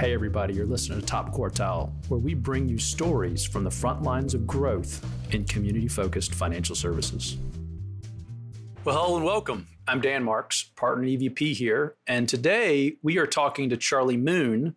Hey, everybody, you're listening to Top Quartile, where we bring you stories from the front lines of growth in community focused financial services. Well, hello and welcome. I'm Dan Marks, partner EVP here, and today we are talking to Charlie Moon,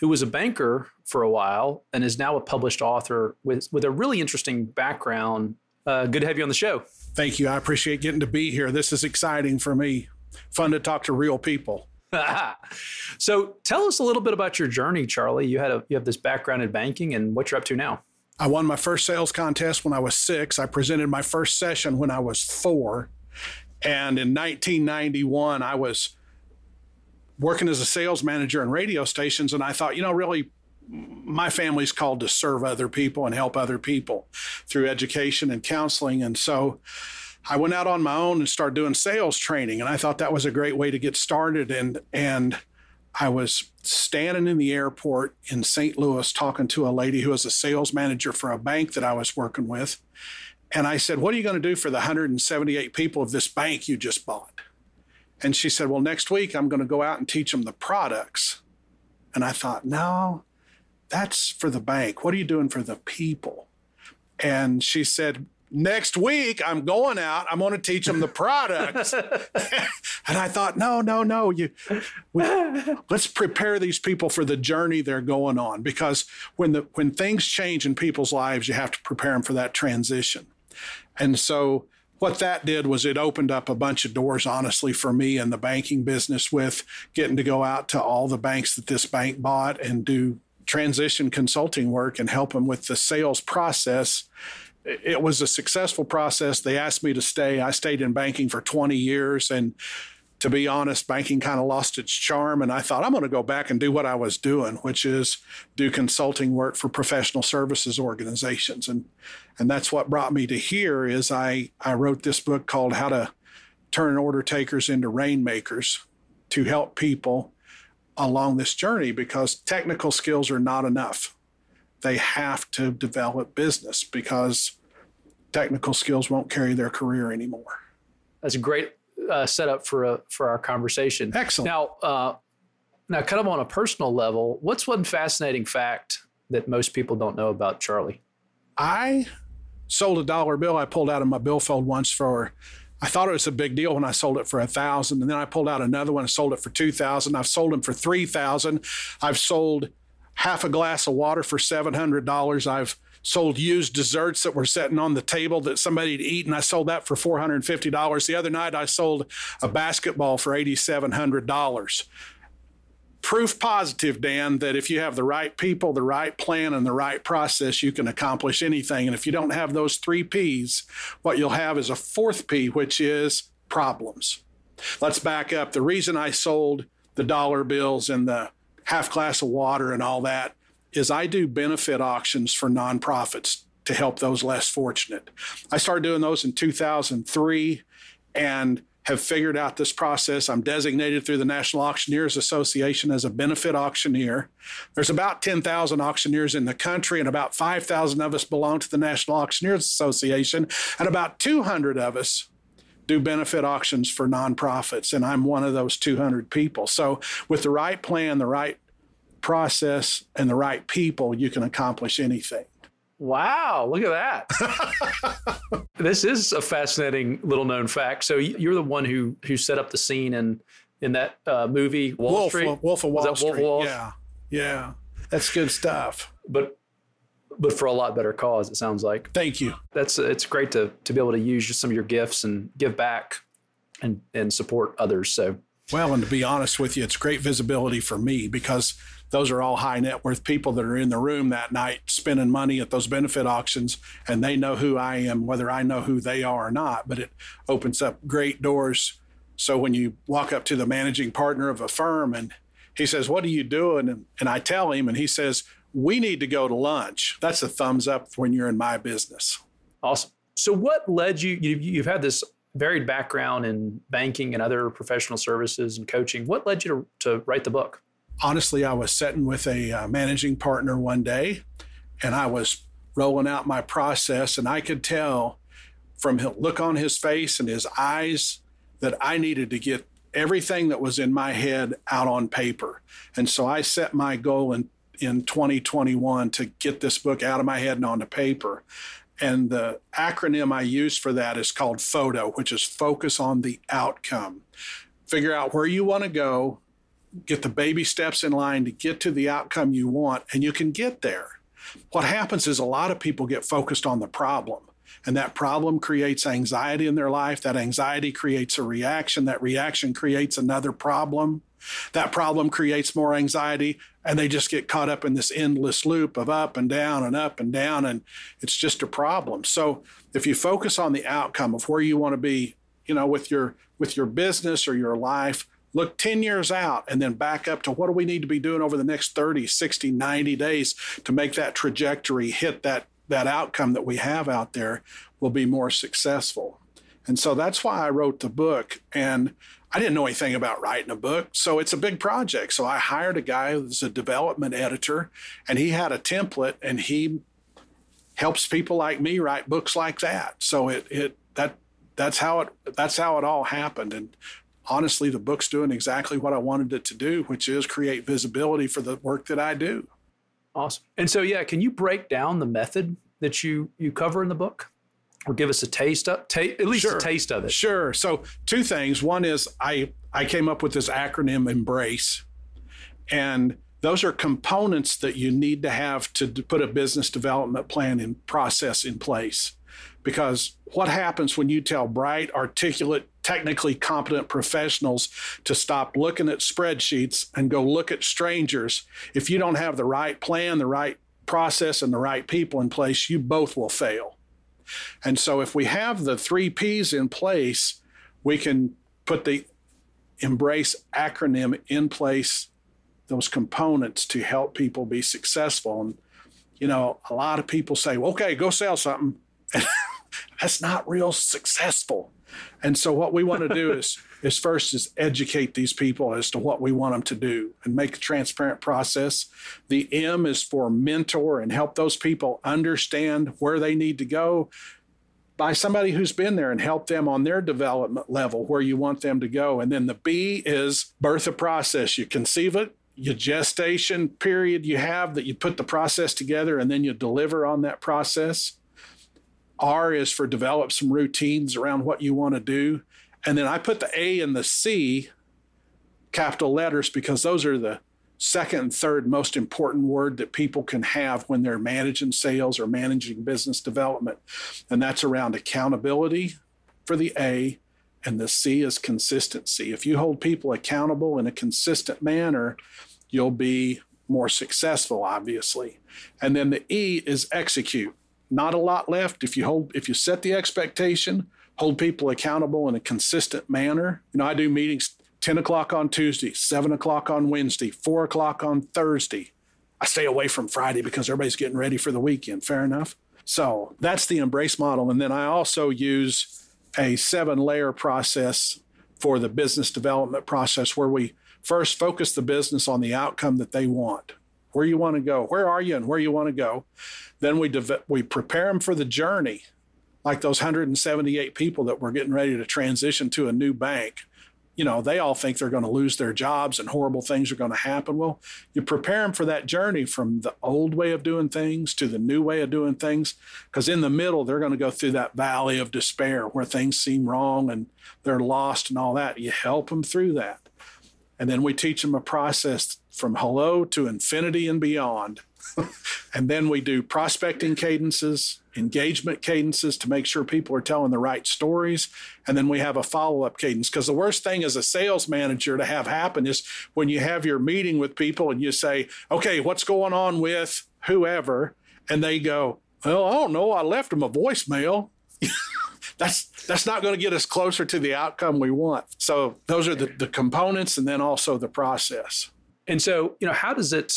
who was a banker for a while and is now a published author with, with a really interesting background. Uh, good to have you on the show. Thank you. I appreciate getting to be here. This is exciting for me. Fun to talk to real people. so tell us a little bit about your journey, Charlie. You had a you have this background in banking and what you're up to now. I won my first sales contest when I was six. I presented my first session when I was four. And in 1991, I was working as a sales manager in radio stations. And I thought, you know, really, my family's called to serve other people and help other people through education and counseling. And so I went out on my own and started doing sales training. And I thought that was a great way to get started. And, and, I was standing in the airport in St. Louis talking to a lady who was a sales manager for a bank that I was working with. And I said, What are you going to do for the 178 people of this bank you just bought? And she said, Well, next week I'm going to go out and teach them the products. And I thought, No, that's for the bank. What are you doing for the people? And she said, Next week I'm going out. I'm going to teach them the products. and I thought, no, no, no. You, we, let's prepare these people for the journey they're going on because when the when things change in people's lives, you have to prepare them for that transition. And so what that did was it opened up a bunch of doors, honestly, for me in the banking business with getting to go out to all the banks that this bank bought and do transition consulting work and help them with the sales process. It was a successful process. They asked me to stay. I stayed in banking for 20 years and to be honest, banking kind of lost its charm. And I thought, I'm going to go back and do what I was doing, which is do consulting work for professional services organizations. And, and that's what brought me to here is I, I wrote this book called How to Turn Order Takers into Rainmakers to help people along this journey because technical skills are not enough. They have to develop business because technical skills won't carry their career anymore. That's a great uh, set up for a for our conversation. Excellent. Now, uh, now, kind of on a personal level, what's one fascinating fact that most people don't know about Charlie? I sold a dollar bill I pulled out of my billfold once for. I thought it was a big deal when I sold it for a thousand, and then I pulled out another one and sold it for two thousand. I've sold them for three thousand. I've sold half a glass of water for seven hundred dollars. I've sold used desserts that were sitting on the table that somebody had eaten. I sold that for $450. The other night, I sold a basketball for $8,700. Proof positive, Dan, that if you have the right people, the right plan, and the right process, you can accomplish anything. And if you don't have those three P's, what you'll have is a fourth P, which is problems. Let's back up. The reason I sold the dollar bills and the half glass of water and all that is I do benefit auctions for nonprofits to help those less fortunate. I started doing those in 2003 and have figured out this process. I'm designated through the National Auctioneers Association as a benefit auctioneer. There's about 10,000 auctioneers in the country, and about 5,000 of us belong to the National Auctioneers Association, and about 200 of us do benefit auctions for nonprofits, and I'm one of those 200 people. So, with the right plan, the right process and the right people, you can accomplish anything. Wow, look at that. this is a fascinating little known fact. So you're the one who who set up the scene in in that uh, movie Wall Wolf, Street. Wolf of Wall Street. Wolf Yeah. Yeah. That's good stuff. But but for a lot better cause it sounds like. Thank you. That's it's great to to be able to use some of your gifts and give back and and support others. So well, and to be honest with you, it's great visibility for me because those are all high net worth people that are in the room that night spending money at those benefit auctions and they know who I am, whether I know who they are or not. But it opens up great doors. So when you walk up to the managing partner of a firm and he says, What are you doing? And, and I tell him, and he says, We need to go to lunch. That's a thumbs up when you're in my business. Awesome. So, what led you? You've had this varied background in banking and other professional services and coaching. What led you to, to write the book? honestly, I was sitting with a uh, managing partner one day and I was rolling out my process, and I could tell from the look on his face and his eyes that I needed to get everything that was in my head out on paper. And so I set my goal in, in 2021 to get this book out of my head and onto paper. And the acronym I use for that is called FOTO, which is focus on the outcome. Figure out where you want to go, get the baby steps in line to get to the outcome you want, and you can get there. What happens is a lot of people get focused on the problem. And that problem creates anxiety in their life. That anxiety creates a reaction. That reaction creates another problem. That problem creates more anxiety, and they just get caught up in this endless loop of up and down and up and down, and it's just a problem. So if you focus on the outcome of where you want to be, you know, with your with your business or your life, look 10 years out and then back up to what do we need to be doing over the next 30, 60, 90 days to make that trajectory hit that that outcome that we have out there will be more successful. And so that's why I wrote the book. And I didn't know anything about writing a book. So it's a big project. So I hired a guy who's a development editor, and he had a template and he helps people like me write books like that. So it it that that's how it that's how it all happened. And honestly, the book's doing exactly what I wanted it to do, which is create visibility for the work that I do. Awesome. And so yeah, can you break down the method that you you cover in the book? Or give us a taste of ta- at least sure. a taste of it. Sure. So two things. One is I I came up with this acronym Embrace, and those are components that you need to have to put a business development plan and process in place. Because what happens when you tell bright, articulate, technically competent professionals to stop looking at spreadsheets and go look at strangers? If you don't have the right plan, the right process, and the right people in place, you both will fail. And so if we have the three P's in place, we can put the embrace acronym in place, those components to help people be successful. And, you know, a lot of people say, well, okay, go sell something. That's not real successful. And so what we want to do is is first is educate these people as to what we want them to do and make a transparent process. The M is for mentor and help those people understand where they need to go by somebody who's been there and help them on their development level where you want them to go. And then the B is birth a process. You conceive it, your gestation period you have that you put the process together and then you deliver on that process. R is for develop some routines around what you want to do. And then I put the A and the C capital letters because those are the second and third most important word that people can have when they're managing sales or managing business development. And that's around accountability for the A, and the C is consistency. If you hold people accountable in a consistent manner, you'll be more successful, obviously. And then the E is execute not a lot left. If you hold, if you set the expectation, hold people accountable in a consistent manner. You know, I do meetings 10 o'clock on Tuesday, 7 o'clock on Wednesday, 4 o'clock on Thursday. I stay away from Friday because everybody's getting ready for the weekend. Fair enough. So that's the embrace model. And then I also use a seven layer process for the business development process where we first focus the business on the outcome that they want where you want to go, where are you, and where you want to go. Then we de- we prepare them for the journey, like those 178 people that we're getting ready to transition to a new bank. You know, they all think they're going to lose their jobs and horrible things are going to happen. Well, you prepare them for that journey from the old way of doing things to the new way of doing things. Because in the middle, they're going to go through that valley of despair where things seem wrong and they're lost and all that. You help them through that. And then we teach them a process from hello to infinity and beyond. and then we do prospecting cadences, engagement cadences to make sure people are telling the right stories. And then we have a follow up cadence. Because the worst thing as a sales manager to have happen is when you have your meeting with people and you say, okay, what's going on with whoever? And they go, well, I don't know. I left them a voicemail. that's that's not going to get us closer to the outcome we want. So those are the, the components and then also the process. And so, you know, how does it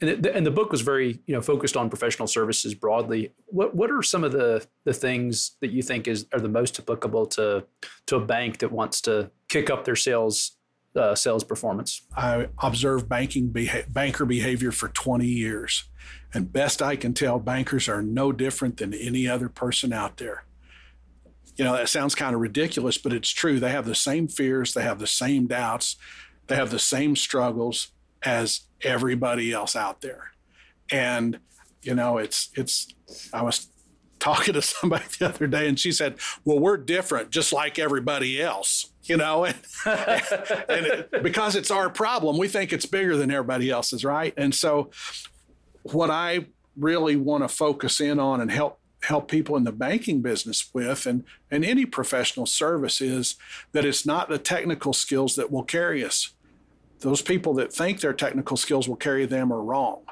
and, it, and the book was very, you know, focused on professional services broadly. What what are some of the the things that you think is are the most applicable to to a bank that wants to kick up their sales uh, sales performance? I observed banking beha- banker behavior for 20 years, and best I can tell, bankers are no different than any other person out there you know, that sounds kind of ridiculous, but it's true. They have the same fears, they have the same doubts, they have the same struggles as everybody else out there. And, you know, it's, it's, I was talking to somebody the other day and she said, well, we're different, just like everybody else, you know, and, and it, because it's our problem, we think it's bigger than everybody else's, right? And so, what I really want to focus in on and help help people in the banking business with and, and any professional service is that it's not the technical skills that will carry us. Those people that think their technical skills will carry them are wrong.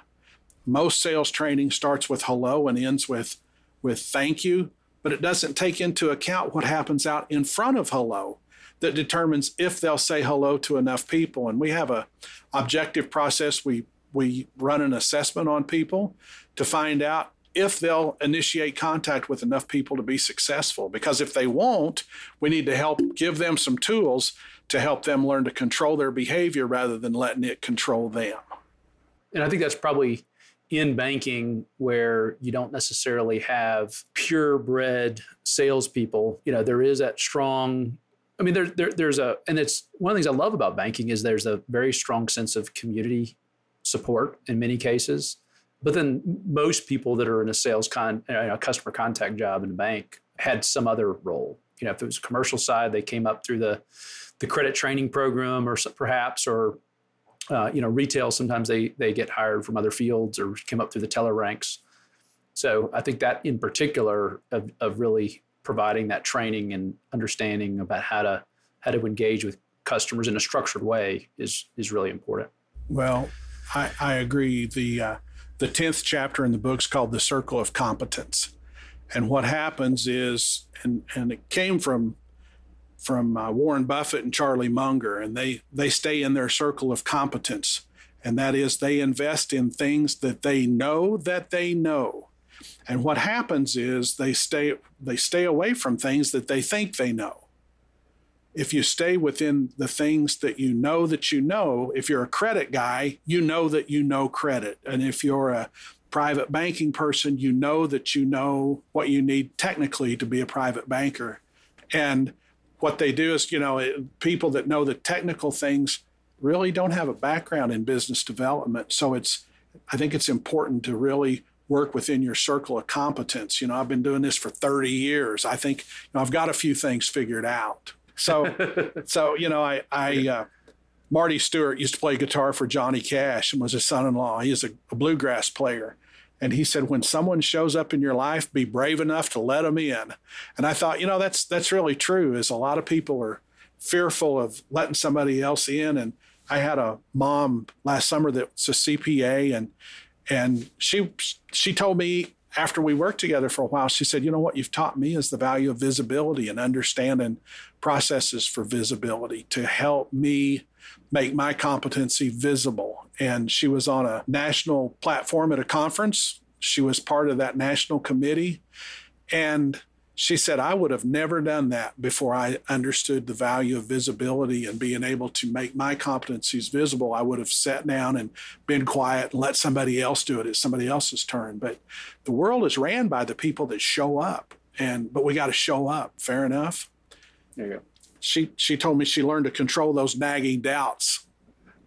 Most sales training starts with hello and ends with, with thank you, but it doesn't take into account what happens out in front of hello that determines if they'll say hello to enough people. And we have a objective process. We we run an assessment on people to find out if they'll initiate contact with enough people to be successful. Because if they won't, we need to help give them some tools to help them learn to control their behavior rather than letting it control them. And I think that's probably in banking where you don't necessarily have purebred salespeople. You know, there is that strong. I mean, there, there, there's a, and it's one of the things I love about banking is there's a very strong sense of community support in many cases. But then most people that are in a sales con, you know, customer contact job in a bank had some other role. You know, if it was commercial side, they came up through the the credit training program, or perhaps, or uh, you know, retail. Sometimes they they get hired from other fields or came up through the teller ranks. So I think that in particular of, of really providing that training and understanding about how to how to engage with customers in a structured way is is really important. Well, I, I agree. The uh, the tenth chapter in the book's called the Circle of Competence, and what happens is, and and it came from from uh, Warren Buffett and Charlie Munger, and they they stay in their circle of competence, and that is they invest in things that they know that they know. And what happens is they stay they stay away from things that they think they know if you stay within the things that you know that you know, if you're a credit guy, you know that you know credit. And if you're a private banking person, you know that you know what you need technically to be a private banker. And what they do is, you know, people that know the technical things really don't have a background in business development. So it's, I think it's important to really work within your circle of competence. You know, I've been doing this for 30 years. I think, you know, I've got a few things figured out. So, so you know, I, I uh, Marty Stuart used to play guitar for Johnny Cash and was his son-in-law. He is a, a bluegrass player. And he said, when someone shows up in your life, be brave enough to let them in. And I thought, you know, that's that's really true. Is a lot of people are fearful of letting somebody else in. And I had a mom last summer that was a CPA, and and she she told me after we worked together for a while, she said, You know what you've taught me is the value of visibility and understanding processes for visibility to help me make my competency visible. And she was on a national platform at a conference. She was part of that national committee. And she said, I would have never done that before I understood the value of visibility and being able to make my competencies visible. I would have sat down and been quiet and let somebody else do it. It's somebody else's turn. But the world is ran by the people that show up. And but we got to show up. Fair enough. There you go. She she told me she learned to control those nagging doubts.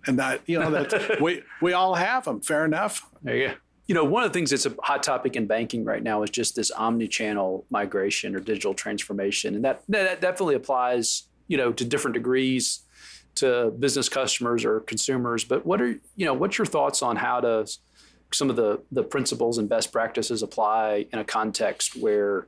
And that, you know, that we we all have them. Fair enough. There you go you know, one of the things that's a hot topic in banking right now is just this omni-channel migration or digital transformation, and that that definitely applies, you know, to different degrees to business customers or consumers. But what are you know, what's your thoughts on how to some of the the principles and best practices apply in a context where,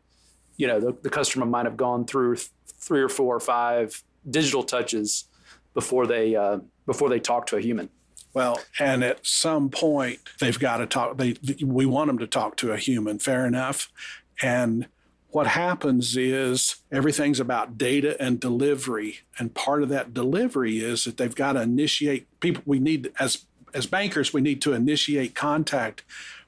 you know, the, the customer might have gone through th- three or four or five digital touches before they uh, before they talk to a human. Well, and at some point they've got to talk. They we want them to talk to a human. Fair enough. And what happens is everything's about data and delivery, and part of that delivery is that they've got to initiate people. We need as as bankers, we need to initiate contact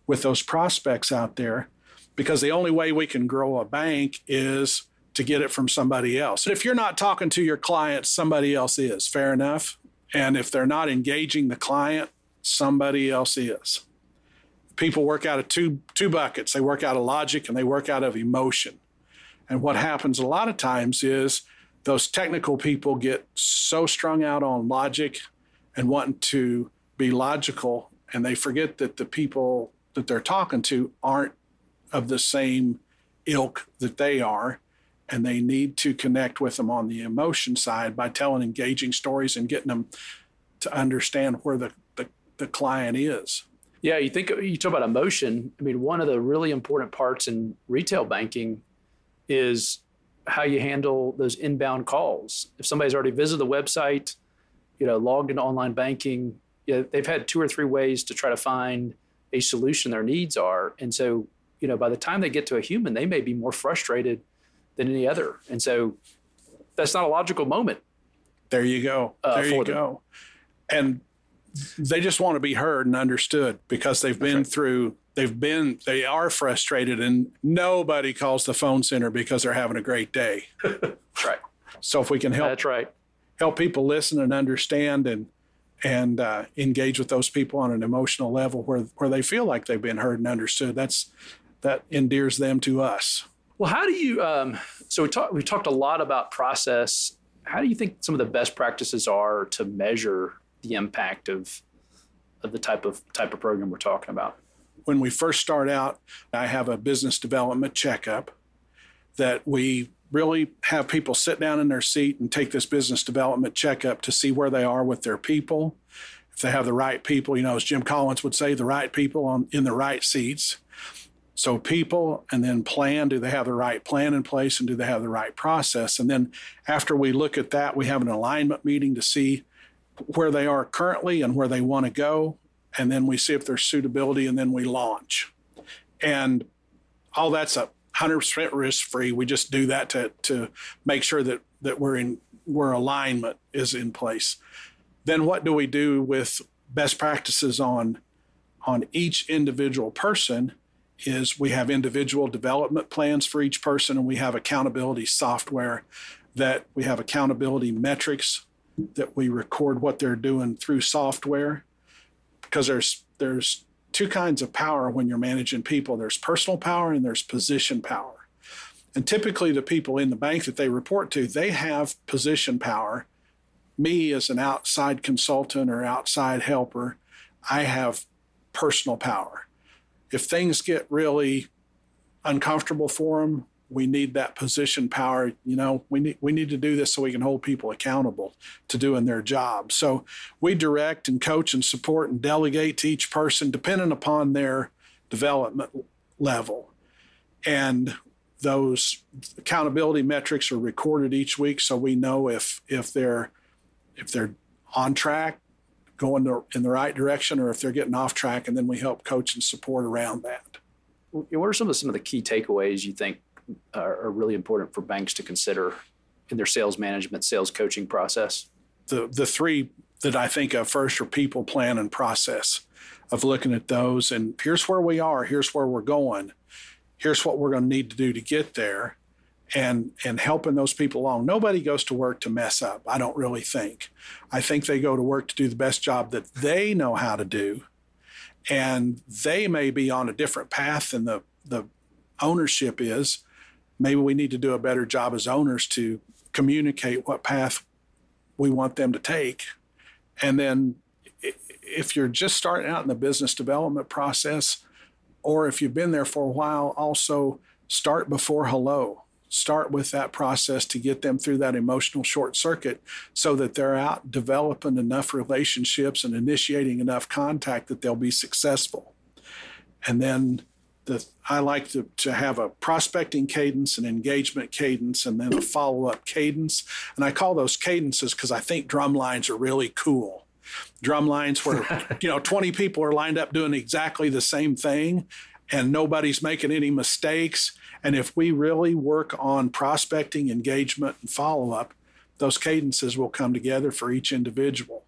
with those prospects out there, because the only way we can grow a bank is to get it from somebody else. If you're not talking to your clients, somebody else is. Fair enough. And if they're not engaging the client, somebody else is. People work out of two, two buckets they work out of logic and they work out of emotion. And what happens a lot of times is those technical people get so strung out on logic and wanting to be logical, and they forget that the people that they're talking to aren't of the same ilk that they are. And they need to connect with them on the emotion side by telling engaging stories and getting them to understand where the, the, the client is. Yeah, you think you talk about emotion. I mean, one of the really important parts in retail banking is how you handle those inbound calls. If somebody's already visited the website, you know, logged into online banking, you know, they've had two or three ways to try to find a solution their needs are. And so, you know, by the time they get to a human, they may be more frustrated than any other. And so that's not a logical moment. There you go. Uh, there you them. go. And they just want to be heard and understood because they've been right. through they've been they are frustrated and nobody calls the phone center because they're having a great day that's right so if we can help that's right help people listen and understand and and uh, engage with those people on an emotional level where where they feel like they've been heard and understood that's that endears them to us well how do you um, so we talked we talked a lot about process how do you think some of the best practices are to measure the impact of of the type of type of program we're talking about. When we first start out, I have a business development checkup that we really have people sit down in their seat and take this business development checkup to see where they are with their people. If they have the right people, you know, as Jim Collins would say, the right people on in the right seats. So people and then plan, do they have the right plan in place and do they have the right process? And then after we look at that, we have an alignment meeting to see where they are currently and where they want to go. And then we see if there's suitability and then we launch. And all that's a 100% risk free. We just do that to, to make sure that, that we're in where alignment is in place. Then what do we do with best practices on on each individual person is we have individual development plans for each person and we have accountability software that we have accountability metrics that we record what they're doing through software. Because there's there's two kinds of power when you're managing people. There's personal power and there's position power. And typically the people in the bank that they report to they have position power. Me as an outside consultant or outside helper i have personal power if things get really uncomfortable for them we need that position power. You know we need we need to do this so we can hold people accountable to doing their job. So we direct and coach and support and delegate to each person depending upon their development level. And those accountability metrics are recorded each week so we know if if they're if they're on track going in the right direction or if they're getting off track and then we help coach and support around that what are some of the, some of the key takeaways you think are, are really important for banks to consider in their sales management, sales coaching process? The the three that I think of first are people, plan, and process. Of looking at those, and here's where we are. Here's where we're going. Here's what we're going to need to do to get there, and and helping those people along. Nobody goes to work to mess up. I don't really think. I think they go to work to do the best job that they know how to do, and they may be on a different path than the the ownership is, maybe we need to do a better job as owners to communicate what path we want them to take. And then if you're just starting out in the business development process, or if you've been there for a while, also start before hello. Start with that process to get them through that emotional short circuit so that they're out developing enough relationships and initiating enough contact that they'll be successful. And then the, I like to, to have a prospecting cadence, an engagement cadence, and then a follow up cadence. And I call those cadences because I think drum lines are really cool. Drum lines where, you know, 20 people are lined up doing exactly the same thing and nobody's making any mistakes. And if we really work on prospecting, engagement, and follow up, those cadences will come together for each individual.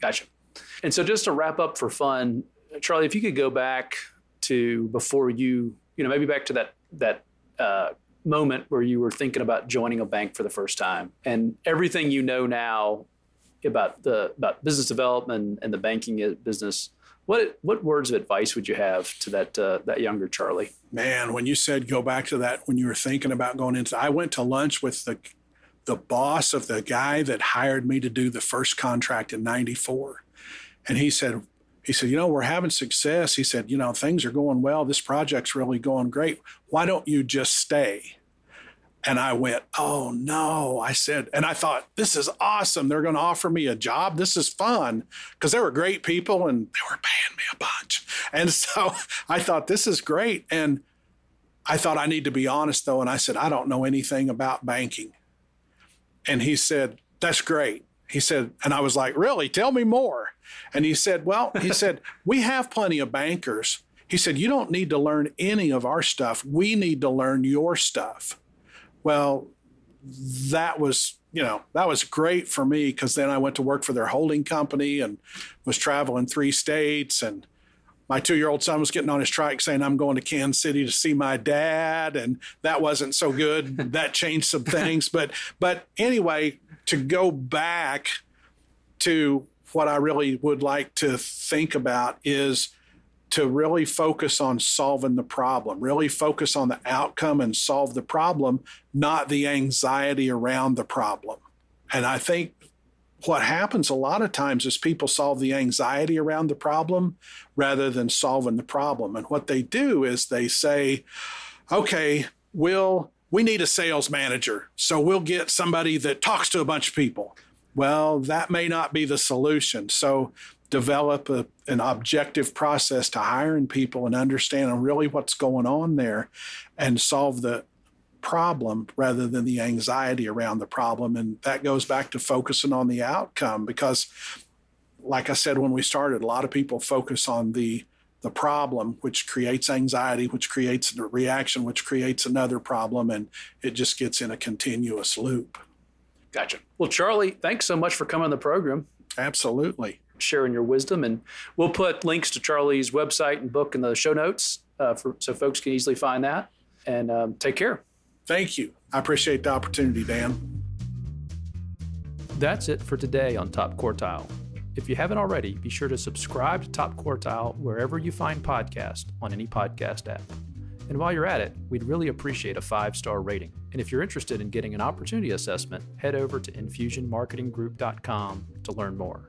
Gotcha. And so, just to wrap up for fun, Charlie, if you could go back to before you, you know, maybe back to that that uh, moment where you were thinking about joining a bank for the first time, and everything you know now about the about business development and the banking business. What what words of advice would you have to that uh, that younger Charlie? Man, when you said go back to that, when you were thinking about going into, I went to lunch with the the boss of the guy that hired me to do the first contract in '94, and he said, he said, you know, we're having success. He said, you know, things are going well. This project's really going great. Why don't you just stay? And I went, oh no. I said, and I thought, this is awesome. They're going to offer me a job. This is fun because they were great people and they were paying me a bunch. And so I thought, this is great. And I thought, I need to be honest though. And I said, I don't know anything about banking. And he said, that's great. He said, and I was like, really? Tell me more. And he said, well, he said, we have plenty of bankers. He said, you don't need to learn any of our stuff. We need to learn your stuff. Well, that was you know that was great for me because then I went to work for their holding company and was traveling three states and my two-year-old son was getting on his trike saying I'm going to Kansas City to see my dad and that wasn't so good. That changed some things. But but anyway to go back to what I really would like to think about is to really focus on solving the problem, really focus on the outcome and solve the problem, not the anxiety around the problem. And I think what happens a lot of times is people solve the anxiety around the problem rather than solving the problem. And what they do is they say, okay, we'll we need a sales manager. So we'll get somebody that talks to a bunch of people. Well, that may not be the solution. So develop a, an objective process to hiring people and understanding really what's going on there and solve the problem rather than the anxiety around the problem. And that goes back to focusing on the outcome because, like I said when we started, a lot of people focus on the the problem, which creates anxiety, which creates a reaction, which creates another problem, and it just gets in a continuous loop. Gotcha. Well, Charlie, thanks so much for coming on the program. Absolutely sharing your wisdom. And we'll put links to Charlie's website and book in the show notes uh, for, so folks can easily find that. And um, take care. Thank you. I appreciate the opportunity, Dan. That's it for today on Top Quartile. If you haven't already, be sure to subscribe to Top Quartile wherever you find podcasts on any podcast app. And while you're at it, we'd really appreciate a five star rating. And if you're interested in getting an opportunity assessment, head over to infusionmarketinggroup.com to learn more.